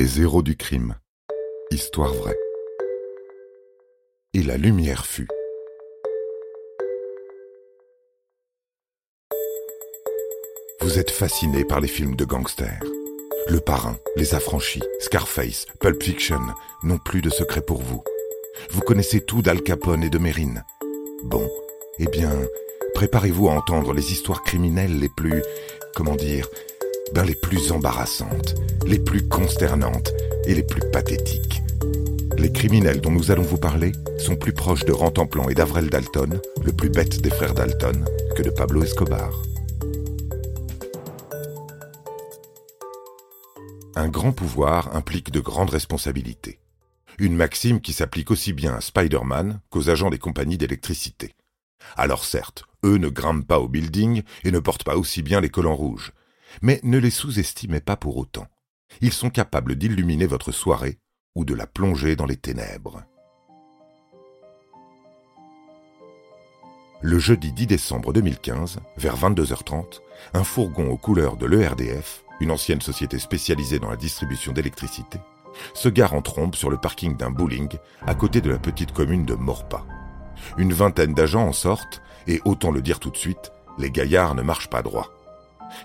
Les héros du crime. Histoire vraie. Et la lumière fut. Vous êtes fasciné par les films de gangsters. Le Parrain, Les Affranchis, Scarface, Pulp Fiction n'ont plus de secret pour vous. Vous connaissez tout d'Al Capone et de Mérine. Bon, eh bien, préparez-vous à entendre les histoires criminelles les plus, comment dire, les plus embarrassantes, les plus consternantes et les plus pathétiques. Les criminels dont nous allons vous parler sont plus proches de Rantanplan et d'Avrel Dalton, le plus bête des frères Dalton, que de Pablo Escobar. Un grand pouvoir implique de grandes responsabilités. Une maxime qui s'applique aussi bien à Spider-Man qu'aux agents des compagnies d'électricité. Alors certes, eux ne grimpent pas au building et ne portent pas aussi bien les collants rouges, mais ne les sous-estimez pas pour autant. Ils sont capables d'illuminer votre soirée ou de la plonger dans les ténèbres. Le jeudi 10 décembre 2015, vers 22h30, un fourgon aux couleurs de l'ERDF, une ancienne société spécialisée dans la distribution d'électricité, se gare en trombe sur le parking d'un bowling à côté de la petite commune de Morpa. Une vingtaine d'agents en sortent et, autant le dire tout de suite, les gaillards ne marchent pas droit.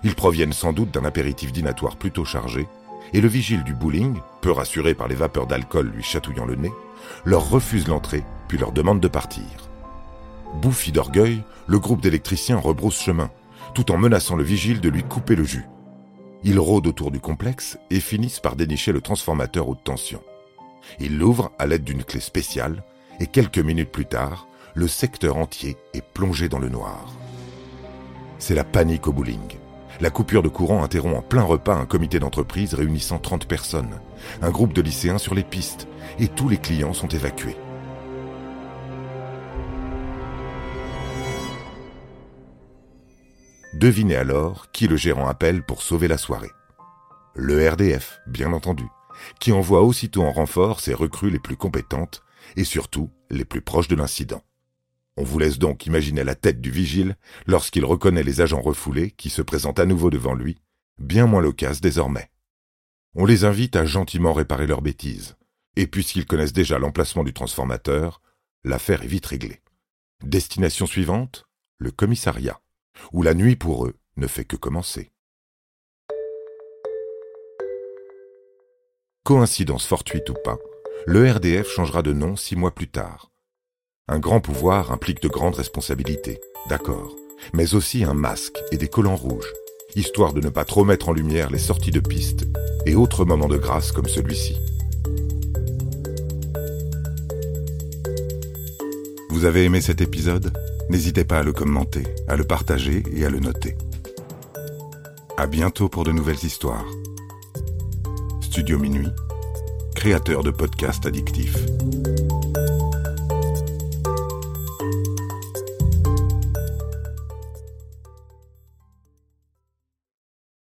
Ils proviennent sans doute d'un apéritif dînatoire plutôt chargé, et le vigile du bowling, peu rassuré par les vapeurs d'alcool lui chatouillant le nez, leur refuse l'entrée, puis leur demande de partir. Bouffi d'orgueil, le groupe d'électriciens rebrousse chemin, tout en menaçant le vigile de lui couper le jus. Ils rôdent autour du complexe et finissent par dénicher le transformateur haute tension. Ils l'ouvrent à l'aide d'une clé spéciale, et quelques minutes plus tard, le secteur entier est plongé dans le noir. C'est la panique au bowling. La coupure de courant interrompt en plein repas un comité d'entreprise réunissant 30 personnes, un groupe de lycéens sur les pistes, et tous les clients sont évacués. Devinez alors qui le gérant appelle pour sauver la soirée. Le RDF, bien entendu, qui envoie aussitôt en renfort ses recrues les plus compétentes et surtout les plus proches de l'incident. On vous laisse donc imaginer la tête du vigile lorsqu'il reconnaît les agents refoulés qui se présentent à nouveau devant lui, bien moins loquace désormais. On les invite à gentiment réparer leurs bêtises, et puisqu'ils connaissent déjà l'emplacement du transformateur, l'affaire est vite réglée. Destination suivante, le commissariat, où la nuit pour eux ne fait que commencer. Coïncidence fortuite ou pas, le RDF changera de nom six mois plus tard, un grand pouvoir implique de grandes responsabilités, d'accord, mais aussi un masque et des collants rouges, histoire de ne pas trop mettre en lumière les sorties de piste et autres moments de grâce comme celui-ci. Vous avez aimé cet épisode? N'hésitez pas à le commenter, à le partager et à le noter. À bientôt pour de nouvelles histoires. Studio Minuit, créateur de podcasts addictifs.